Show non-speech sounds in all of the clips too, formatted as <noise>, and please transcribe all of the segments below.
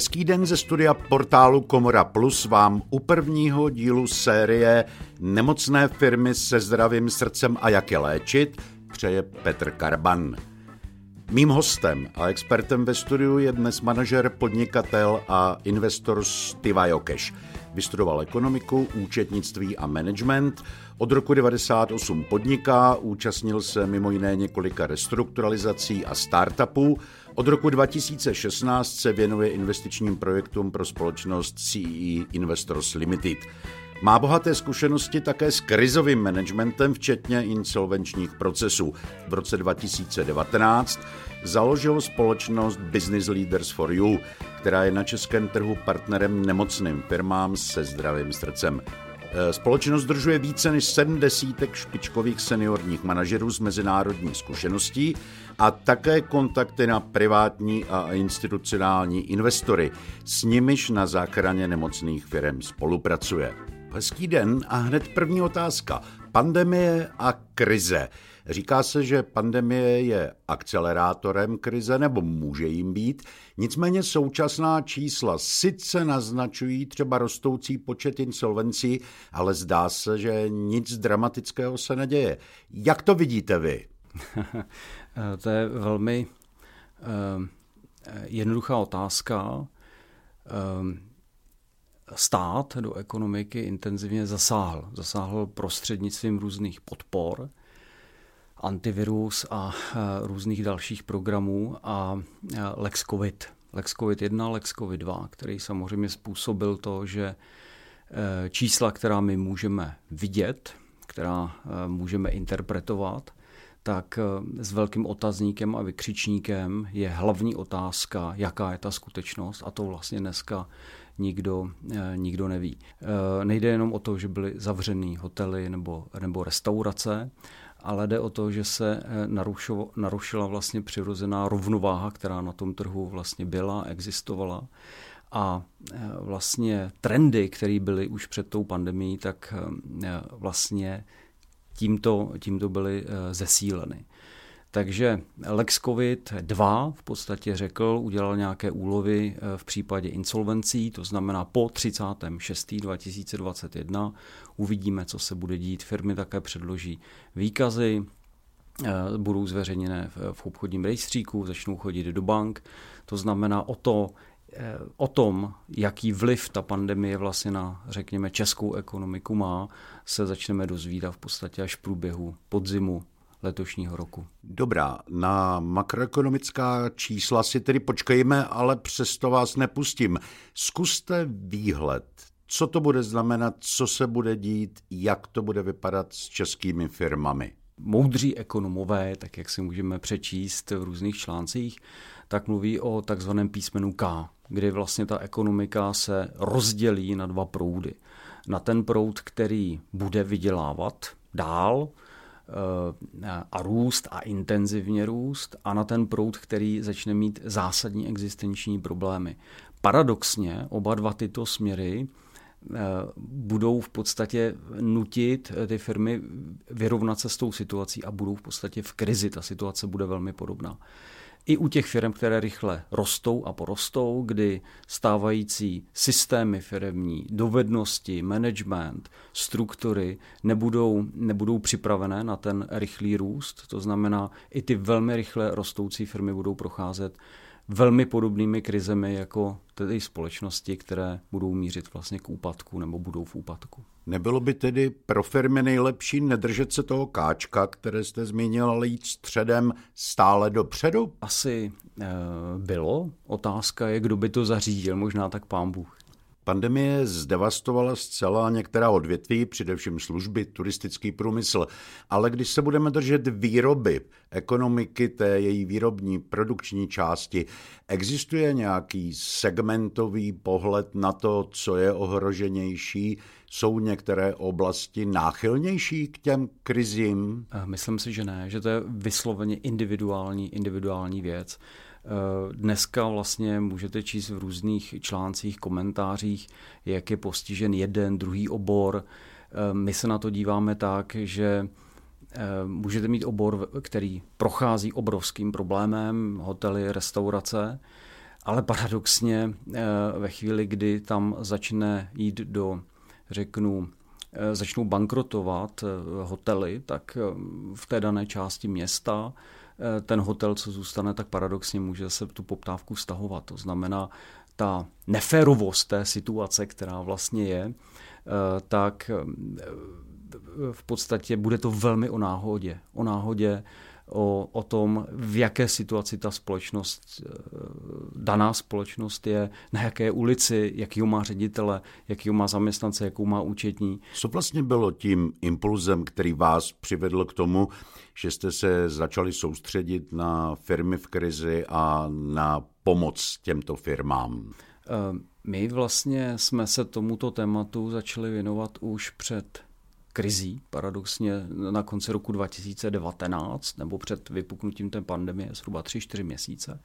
Hezký den ze studia portálu Komora Plus vám u prvního dílu série Nemocné firmy se zdravým srdcem a jak je léčit přeje Petr Karban. Mým hostem a expertem ve studiu je dnes manažer, podnikatel a investor Stiva Jokeš. Vystudoval ekonomiku, účetnictví a management. Od roku 1998 podniká, účastnil se mimo jiné několika restrukturalizací a startupů. Od roku 2016 se věnuje investičním projektům pro společnost CE Investors Limited. Má bohaté zkušenosti také s krizovým managementem, včetně insolvenčních procesů. V roce 2019 založil společnost Business Leaders for You, která je na českém trhu partnerem nemocným firmám se zdravým srdcem. E, společnost združuje více než sedm desítek špičkových seniorních manažerů s mezinárodní zkušeností a také kontakty na privátní a institucionální investory. S nimiž na záchraně nemocných firm spolupracuje. Hezký den a hned první otázka. Pandemie a krize. Říká se, že pandemie je akcelerátorem krize, nebo může jim být. Nicméně současná čísla sice naznačují třeba rostoucí počet insolvencí, ale zdá se, že nic dramatického se neděje. Jak to vidíte vy? <laughs> to je velmi uh, jednoduchá otázka. Uh, stát do ekonomiky intenzivně zasáhl. Zasáhl prostřednictvím různých podpor, antivirus a různých dalších programů a Lex COVID. Lex COVID 1, Lex COVID 2, který samozřejmě způsobil to, že e, čísla, která my můžeme vidět, která e, můžeme interpretovat, tak e, s velkým otazníkem a vykřičníkem je hlavní otázka, jaká je ta skutečnost. A to vlastně dneska nikdo, nikdo neví. Nejde jenom o to, že byly zavřený hotely nebo, nebo restaurace, ale jde o to, že se eh, narušilo, narušila vlastně přirozená rovnováha, která na tom trhu vlastně byla, existovala. A vlastně trendy, které byly už před tou pandemí, tak vlastně tímto, tímto byly zesíleny. Takže Lex COVID 2 v podstatě řekl, udělal nějaké úlovy eh, v případě insolvencí, to znamená po 36. 2021 uvidíme, co se bude dít. Firmy také předloží výkazy, eh, budou zveřejněné v obchodním rejstříku, začnou chodit do bank. To znamená o to, eh, o tom, jaký vliv ta pandemie vlastně na, řekněme, českou ekonomiku má, se začneme dozvídat v podstatě až v průběhu podzimu letošního roku. Dobrá, na makroekonomická čísla si tedy počkejme, ale přesto vás nepustím. Zkuste výhled. Co to bude znamenat, co se bude dít, jak to bude vypadat s českými firmami? Moudří ekonomové, tak jak si můžeme přečíst v různých článcích, tak mluví o takzvaném písmenu K, kdy vlastně ta ekonomika se rozdělí na dva proudy. Na ten proud, který bude vydělávat dál, a růst a intenzivně růst a na ten proud, který začne mít zásadní existenční problémy. Paradoxně oba dva tyto směry eh, budou v podstatě nutit ty firmy vyrovnat se s tou situací a budou v podstatě v krizi. Ta situace bude velmi podobná i u těch firm, které rychle rostou a porostou, kdy stávající systémy firmní, dovednosti, management, struktury nebudou, nebudou připravené na ten rychlý růst. To znamená, i ty velmi rychle rostoucí firmy budou procházet velmi podobnými krizemi jako tedy společnosti, které budou mířit vlastně k úpadku nebo budou v úpadku. Nebylo by tedy pro firmy nejlepší nedržet se toho káčka, které jste zmínil, ale jít středem stále dopředu? Asi e, bylo. Otázka je, kdo by to zařídil, možná tak pán Bůh. Pandemie zdevastovala zcela některá odvětví, především služby, turistický průmysl. Ale když se budeme držet výroby, ekonomiky té její výrobní, produkční části, existuje nějaký segmentový pohled na to, co je ohroženější? Jsou některé oblasti náchylnější k těm krizím? Myslím si, že ne, že to je vysloveně individuální, individuální věc. Eh, dneska vlastně můžete číst v různých článcích, komentářích, jak je postižen jeden, druhý obor. Eh, my se na to díváme tak, že eh, můžete mít obor, který prochází obrovským problémem, hotely, restaurace, ale paradoxně ve chvíli, kdy tam začne jít do, řeknu, začnou bankrotovat hotely, tak v té dané části města ten hotel, co zůstane, tak paradoxně může se tu poptávku stahovat. To znamená, ta neférovost té situace, která vlastně je, tak v podstatě bude to velmi o náhodě. O náhodě, o, o tom, v jaké situaci ta společnost, eh, daná společnost je, na jaké ulici, jakýho má ředitele, jakýho má zaměstnance, jakou má účetní. Co vlastně bylo tím impulzem, který vás přivedl k tomu, že jste se začali soustředit na firmy v krizi a na pomoc těmto firmám? Eh, my vlastně jsme se tomuto tématu začali věnovat už před krizí, paradoxně na konci roku 2019, nebo před vypuknutím té pandemie, zhruba 3-4 měsíce.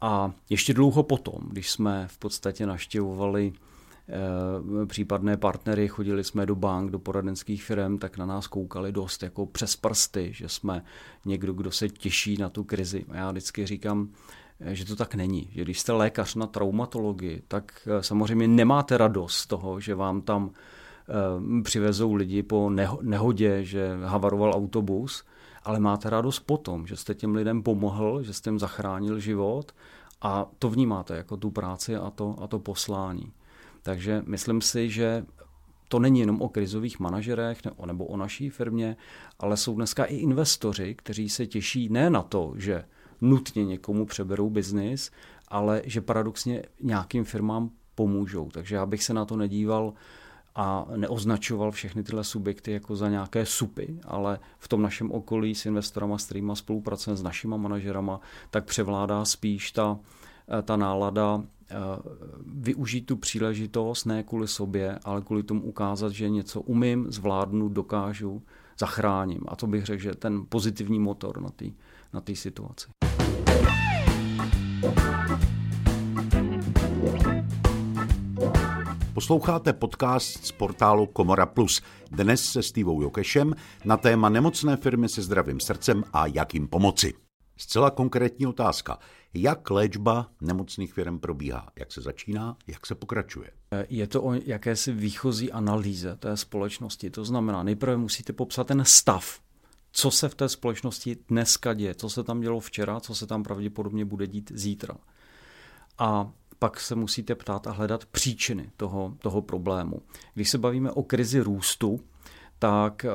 A ještě dlouho potom, když jsme v podstatě naštěvovali e, případné partnery, chodili jsme do bank, do poradenských firm, tak na nás koukali dost jako přes prsty, že jsme někdo, kdo se těší na tu krizi. A já vždycky říkám, eh, že to tak není. Že když jste lékař na traumatologii, tak eh, samozřejmě nemáte radost z toho, že vám tam Eh, přivezou lidi po nehodě, že havaroval autobus, ale máte radost potom, že jste těm lidem pomohl, že jste jim zachránil život a to vnímáte jako tu práci a to, a to poslání. Takže myslím si, že to není jenom o krizových manažerech nebo o naší firmě, ale jsou dneska i investoři, kteří se těší ne na to, že nutně někomu přeberou biznis, ale že paradoxně nějakým firmám pomůžou. Takže já bych se na to nedíval a neoznačoval všechny tyhle subjekty jako za nějaké supy, ale v tom našem okolí s investorama, s kterými spolupracujeme, s našima manažerama, tak převládá spíš ta, eh, ta nálada eh, využít tu příležitost ne kvůli sobě, ale kvůli tomu ukázat, že něco umím, zvládnu, dokážu, zachráním. A to bych řekl, že ten pozitivní motor na té na situaci. Posloucháte podcast z portálu Komora Plus. Dnes se Stevou Jokešem na téma nemocné firmy se zdravým srdcem a jak jim pomoci. Zcela konkrétní otázka. Jak léčba nemocných firm probíhá? Jak se začíná? Jak se pokračuje? Je to o jakési výchozí analýze té společnosti. To znamená, nejprve musíte popsat ten stav, co se v té společnosti dneska děje, co se tam dělo včera, co se tam pravděpodobně bude dít zítra. A pak se musíte ptát a hledat příčiny toho, toho problému. Když se bavíme o krizi růstu, tak eh,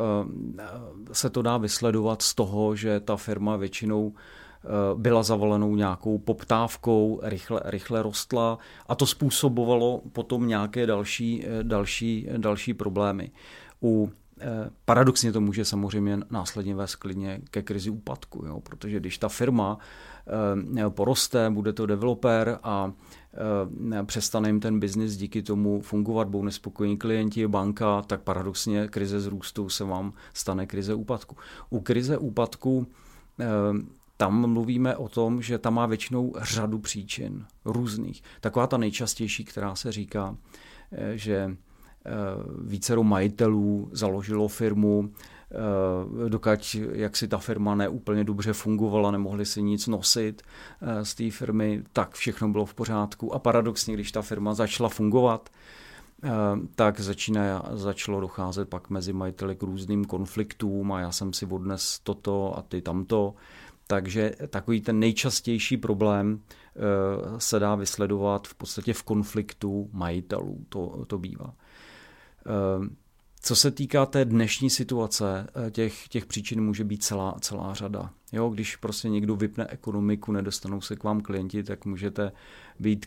se to dá vysledovat z toho, že ta firma většinou eh, byla zavalenou nějakou poptávkou, rychle, rychle rostla a to způsobovalo potom nějaké další, eh, další, další problémy. U Paradoxně to může samozřejmě následně vést klidně ke krizi úpadku, jo? protože když ta firma poroste, bude to developer a přestane jim ten biznis díky tomu fungovat, budou nespokojení klienti, banka, tak paradoxně krize z růstu se vám stane krize úpadku. U krize úpadku eh, tam mluvíme o tom, že tam má většinou řadu příčin různých. Taková ta nejčastější, která se říká, eh, že vícero majitelů založilo firmu, Eh, dokud jak si ta firma neúplně dobře fungovala, nemohli si nic nosit eh, z té firmy, tak všechno bylo v pořádku. A paradoxně, když ta firma začala fungovat, eh, tak začíná, začalo docházet pak mezi majiteli k různým konfliktům a já jsem si odnes toto a ty tamto. Takže takový ten nejčastější problém se dá vysledovat v podstatě v konfliktu majitelů. To, to bývá. Co se týká té dnešní situace, eh, těch, těch příčin může být celá, celá řada. Jo, když prostě někdo vypne ekonomiku, nedostanou se k vám klienti, tak můžete být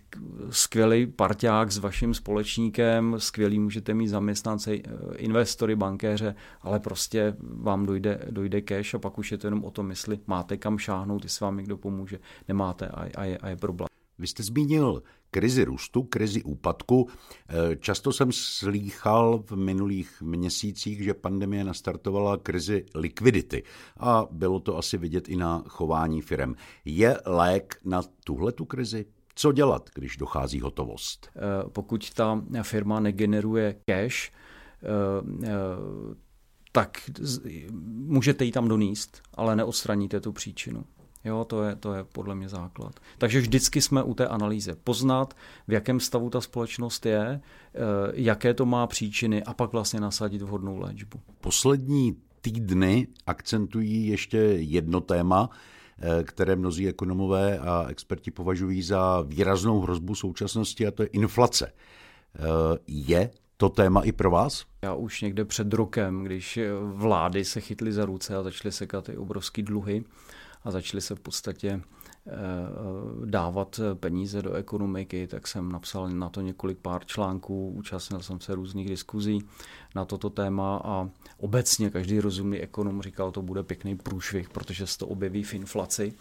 skvělý parťák s vaším společníkem, skvělý můžete mít zaměstnance, eh, investory, bankéře, ale prostě vám dojde, dojde cash a pak už je to jenom o tom, jestli máte kam šáhnout, jestli vám někdo pomůže, nemáte a, a, je, a je problém. Vy jste zmínil krizi růstu, krizi úpadku. Eh, často jsem slýchal v minulých měsících, že pandemie nastartovala krizi likvidity a bylo to asi vidět i na chování firm. Je lék na tuhle tu krizi? Co dělat, když dochází hotovost? Eh, pokud ta firma negeneruje cash, eh, tak můžete ji tam doníst, ale neodstraníte tu příčinu. Jo, to je, to je podle mě základ. Takže vždycky jsme u té analýzy. Poznat, v jakém stavu ta společnost je, eh, jaké to má příčiny a pak vlastně nasadit vhodnou léčbu. Poslední týdny akcentují ještě jedno téma, eh, které mnozí ekonomové a experti považují za výraznou hrozbu současnosti, a to je inflace. Eh, je to téma i pro vás? Já už někde před rokem, když vlády se chytly za ruce a začaly sekat ty obrovské dluhy a začaly se v podstatě eh, dávat peníze do ekonomiky, tak jsem napsal na to několik pár článků, účastnil jsem se různých diskuzí na toto téma a obecně každý rozumný ekonom říkal, to bude pěkný průšvih, protože se to objeví v inflaci.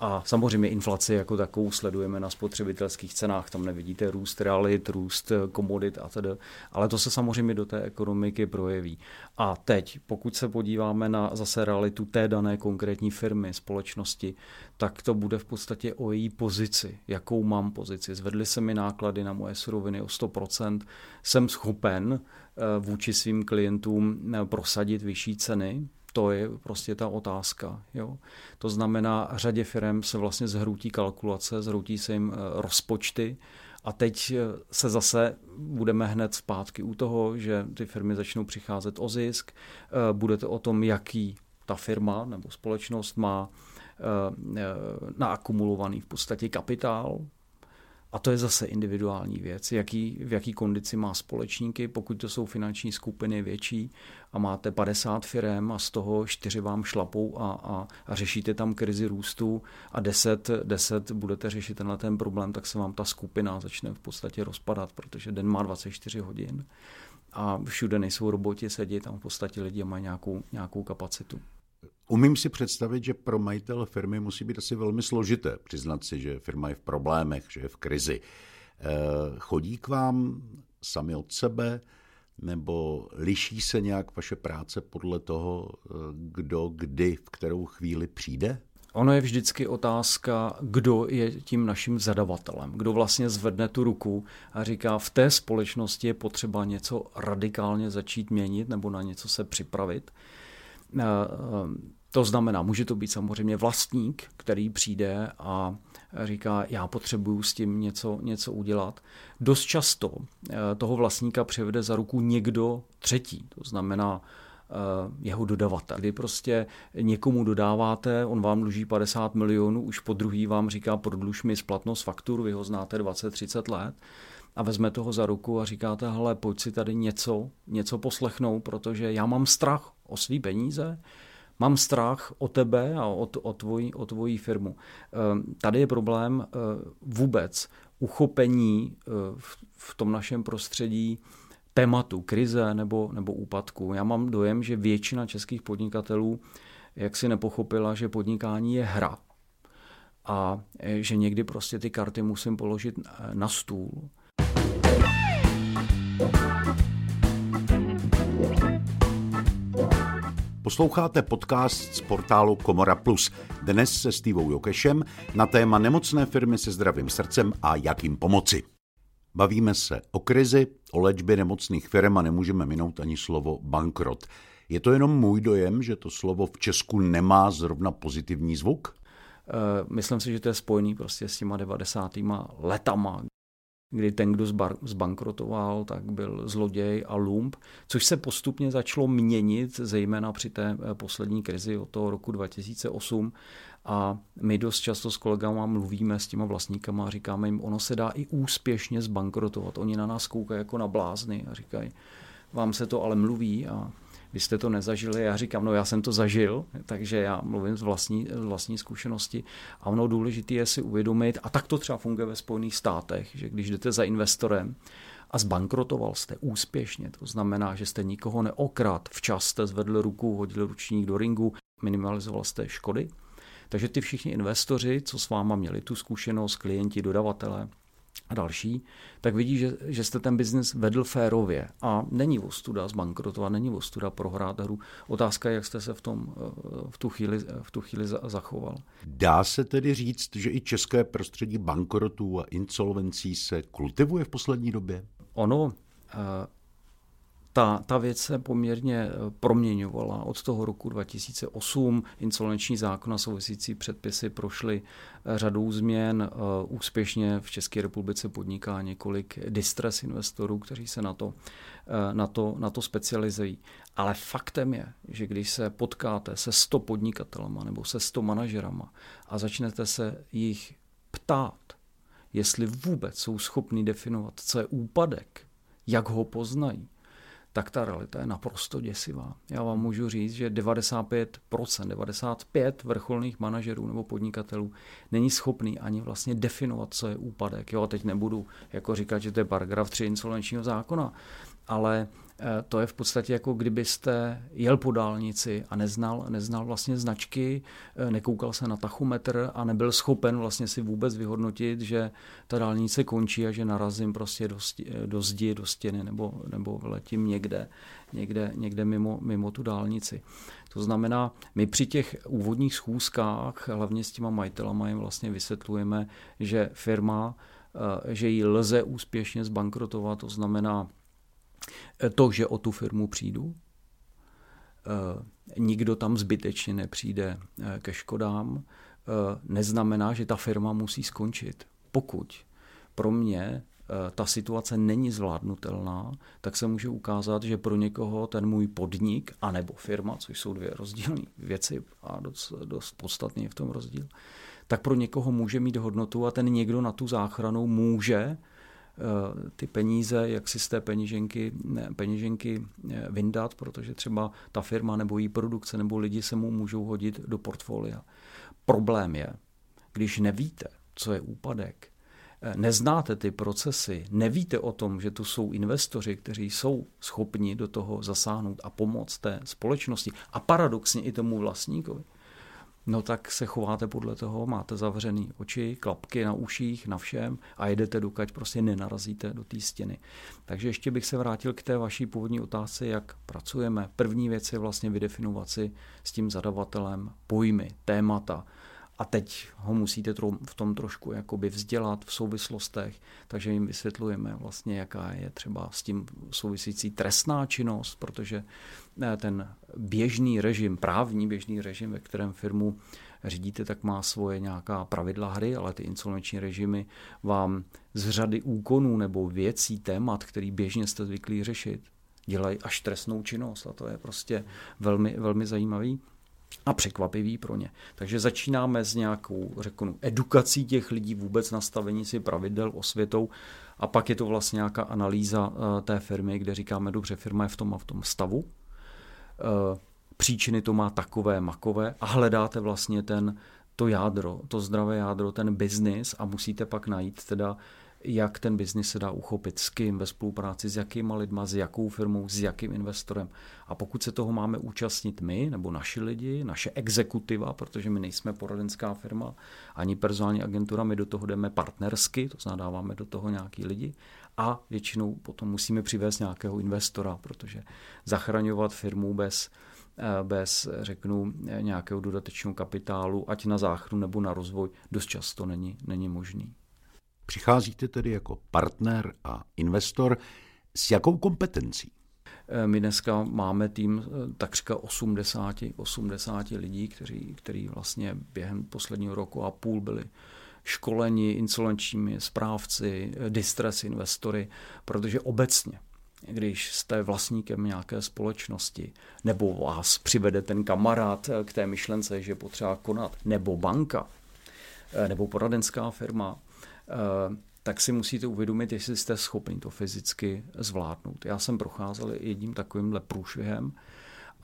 A samozřejmě inflaci jako takovou sledujeme na spotřebitelských cenách, tam nevidíte růst realit, růst komodit a tedy, ale to se samozřejmě do té ekonomiky projeví. A teď, pokud se podíváme na zase realitu té dané konkrétní firmy, společnosti, tak to bude v podstatě o její pozici, jakou mám pozici. Zvedly se mi náklady na moje suroviny o 100%, jsem schopen eh, vůči svým klientům eh, prosadit vyšší ceny, to je prostě ta otázka. Jo? To znamená, řadě firm se vlastně zhroutí kalkulace, zhroutí se jim eh, rozpočty a teď eh, se zase budeme hned zpátky u toho, že ty firmy začnou přicházet o zisk, eh, bude to o tom, jaký ta firma nebo společnost má naakumulovaný v podstatě kapitál, a to je zase individuální věc, jaký, v jaký kondici má společníky, pokud to jsou finanční skupiny větší a máte 50 firm a z toho 4 vám šlapou a, a, a řešíte tam krizi růstu a 10, 10 budete řešit tenhle ten problém, tak se vám ta skupina začne v podstatě rozpadat, protože den má 24 hodin a všude nejsou roboti sedět, tam v podstatě lidi mají nějakou, nějakou kapacitu. Umím si představit, že pro majitele firmy musí být asi velmi složité přiznat si, že firma je v problémech, že je v krizi. Eh, chodí k vám sami od sebe, nebo liší se nějak vaše práce podle toho, eh, kdo kdy, v kterou chvíli přijde? Ono je vždycky otázka, kdo je tím naším zadavatelem, kdo vlastně zvedne tu ruku a říká, v té společnosti je potřeba něco radikálně začít měnit nebo na něco se připravit. To znamená, může to být samozřejmě vlastník, který přijde a říká, já potřebuju s tím něco, něco udělat. Dost často eh, toho vlastníka přivede za ruku někdo třetí, to znamená eh, jeho dodavatel. Kdy prostě někomu dodáváte, on vám dluží 50 milionů, už po druhý vám říká, prodluž mi splatnost faktur, vy ho znáte 20-30 let a vezme toho za ruku a říkáte, hele, pojď si tady něco, něco poslechnout, protože já mám strach o svý peníze, mám strach o tebe a o, o, tvoji, o tvoji firmu. Ehm, tady je problém eh, vůbec uchopení eh, v tom našem prostředí tématu krize nebo, nebo úpadku. Já mám dojem, že většina českých podnikatelů jak si nepochopila, že podnikání je hra a eh, že někdy prostě ty karty musím položit na stůl Posloucháte podcast z portálu Komora Plus. Dnes se Stevou Jokešem na téma nemocné firmy se zdravým srdcem a jak jim pomoci. Bavíme se o krizi, o léčbě nemocných firm a nemůžeme minout ani slovo bankrot. Je to jenom můj dojem, že to slovo v Česku nemá zrovna pozitivní zvuk? Eh, myslím si, že to je spojený prostě s těma 90. letama, kdy ten, kdo zbankrotoval, tak byl zloděj a lump, což se postupně začalo měnit, zejména při té eh, poslední krizi od toho roku 2008. A my dost často s kolegama mluvíme s těma vlastníkama a říkáme jim, ono se dá i úspěšně zbankrotovat. Oni na nás koukají jako na blázny a říkají, vám se to ale mluví a vy jste to nezažili. Já říkám, no já jsem to zažil, takže já mluvím z vlastní, z vlastní zkušenosti. A ono důležité je si uvědomit, a tak to třeba funguje ve Spojených státech, že když jdete za investorem, a zbankrotoval jste úspěšně. To znamená, že jste nikoho neokrad, včas jste zvedli ruku, hodili ručník do ringu, minimalizoval jste škody. Takže ty všichni investoři, co s váma měli tu zkušenost, klienti, dodavatele, a další, tak vidí, že, že jste ten biznis vedl férově a není ostuda zbankrotovat, není ostuda prohrát hru. Otázka je, jak jste se v, tom, eh, v, tu, chvíli, v tu chvíli zachoval. Dá se tedy říct, že i české prostředí bankrotů a insolvencí se kultivuje v poslední době? Ono, eh, ta, ta věc se poměrně eh, proměňovala od toho roku 2008. Insolvenční zákon a souvisící předpisy prošly eh, řadou změn. Eh, úspěšně v České republice podniká několik distress investorů, kteří se na to, na to, na to specializují. Ale faktem je, že když se potkáte se 100 podnikatelama nebo se 100 manažerama a začnete se jich ptát, jestli vůbec jsou schopni definovat, co je úpadek, jak ho poznají, tak ta realita je naprosto děsivá. Já vám můžu říct, že 95%, 95 vrcholných manažerů nebo podnikatelů není schopný ani vlastně definovat, co je úpadek. Jo, a teď nebudu jako říkat, že to je paragraf 3 insolvenčního zákona, ale to je v podstatě jako kdybyste jel po dálnici a neznal, neznal vlastně značky, eh, nekoukal se na tachometr a nebyl schopen vlastně si vůbec vyhodnotit, že ta dálnice končí a že narazím prostě do, eh, do zdi, do stěny nebo, nebo letím někde, někde, někde mimo, mimo tu dálnici. To znamená, my při těch úvodních schůzkách, hlavně s těma majitelama, jim vlastně vysvětlujeme, že firma, že ji lze úspěšně zbankrotovat, to znamená, to, že o tu firmu přijdu, eh, nikdo tam zbytečně nepřijde eh, ke škodám, eh, neznamená, že ta firma musí skončit. Pokud pro mě ta situace není zvládnutelná, tak se může ukázat, že pro někoho ten můj podnik, anebo firma, což jsou dvě rozdílné věci a dost, dost podstatný je v tom rozdíl, tak pro někoho může mít hodnotu a ten někdo na tu záchranu může Eh, ty peníze, jak si z té peněženky, peněženky eh, vyndat, protože třeba ta firma nebo její produkce nebo lidi se mu můžou hodit do portfolia. Problém je, když nevíte, co je úpadek, eh, neznáte ty procesy, nevíte o tom, že tu jsou investoři, kteří jsou schopni do toho zasáhnout a pomoct té společnosti a paradoxně i tomu vlastníkovi, no tak se chováte podle toho, máte zavřený oči, klapky na uších, na všem a jedete, dokud prostě nenarazíte do té stěny. Takže ještě bych se vrátil k té vaší původní otázce, jak pracujeme. První věc je vlastně vydefinovat si s tím zadavatelem pojmy, témata, a teď ho musíte v tom trošku jakoby vzdělat v souvislostech, takže jim vysvětlujeme vlastně, jaká je třeba s tím souvisící trestná činnost, protože eh, ten běžný režim, právní běžný režim, ve kterém firmu řídíte, tak má svoje nějaká pravidla hry, ale ty insolvenční režimy vám z řady úkonů nebo věcí, témat, který běžně jste zvyklí řešit, dělají až trestnou činnost. A to je prostě velmi, velmi zajímavý a překvapivý pro ně. Takže začínáme s nějakou, řeknu, edukací těch lidí, vůbec nastavení si pravidel, osvětou. A pak je to vlastně nějaká analýza eh, té firmy, kde říkáme, dobře, firma je v tom a v tom stavu, eh, příčiny to má takové, makové. A hledáte vlastně ten, to jádro, to zdravé jádro, ten biznis a musíte pak najít teda jak ten biznis se dá uchopit, s kým ve spolupráci, s jakýma lidma, s jakou firmou, s jakým investorem. A pokud se toho máme účastnit my, nebo naši lidi, naše exekutiva, protože my nejsme poradenská firma, ani personální agentura, my do toho jdeme partnersky, to znamená dáváme do toho nějaký lidi a většinou potom musíme přivést nějakého investora, protože zachraňovat firmu bez eh, bez, řeknu, nějakého dodatečného kapitálu, ať na záchranu nebo na rozvoj, dost často není, není možný. Přicházíte tedy jako partner a investor s jakou kompetencí? Eh, my dneska máme tým eh, takřka 80, 80 lidí, kteří, kteří vlastně během posledního roku a půl byli školeni insolvenčními správci, eh, distress investory, protože obecně když jste vlastníkem nějaké společnosti, nebo vás přivede ten kamarád k té myšlence, že potřeba konat, nebo banka, nebo poradenská firma, tak si musíte uvědomit, jestli jste schopni to fyzicky zvládnout. Já jsem procházel jedním takovýmhle průšvihem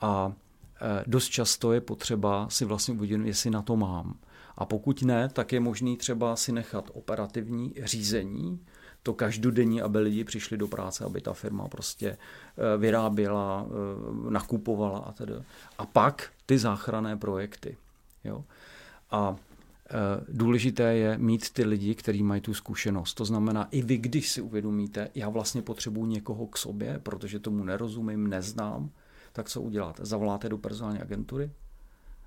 a eh, dost často je potřeba si vlastně uvědomit, jestli na to mám. A pokud ne, tak je možný třeba si nechat operativní řízení, to každodenní, aby lidi přišli do práce, aby ta firma prostě eh, vyráběla, nakupovala a tedy. A pak ty záchranné projekty. Jo? A Eh, důležité je mít ty lidi, kteří mají tu zkušenost. To znamená, i vy, když si uvědomíte, já vlastně potřebuji někoho k sobě, protože tomu nerozumím, neznám, tak co uděláte? Zavoláte do personální agentury,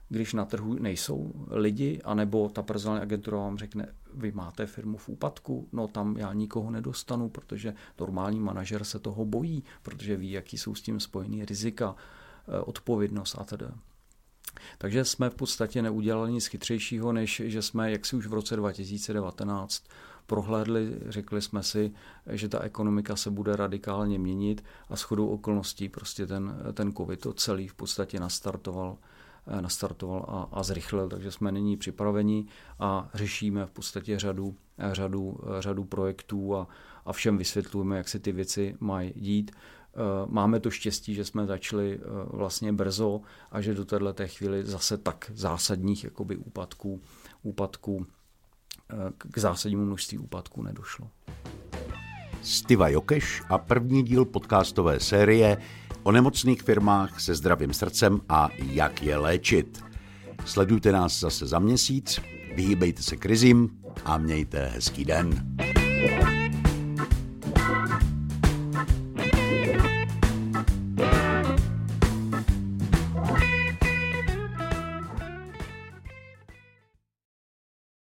když na trhu nejsou lidi, anebo ta personální agentura vám řekne, vy máte firmu v úpadku, no tam já nikoho nedostanu, protože normální manažer se toho bojí, protože ví, jaký jsou s tím spojený rizika, eh, odpovědnost a tedy. Takže jsme v podstatě neudělali nic chytřejšího, než že jsme, jak si už v roce 2019 prohlédli, řekli jsme si, že ta ekonomika se bude radikálně měnit a shodou okolností prostě ten, ten covid to celý v podstatě nastartoval nastartoval a, a zrychlil, takže jsme nyní připraveni a řešíme v podstatě řadu, řadu, řadu projektů a, a všem vysvětlujeme, jak se ty věci mají dít. Eh, máme to štěstí, že jsme začali eh, vlastně brzo a že do této chvíli zase tak zásadních jakoby úpadků, úpadků eh, k zásadnímu množství úpadků nedošlo. Stiva Jokeš a první díl podcastové série o nemocných firmách se zdravým srdcem a jak je léčit. Sledujte nás zase za měsíc, vyhýbejte se krizím a mějte hezký den. thank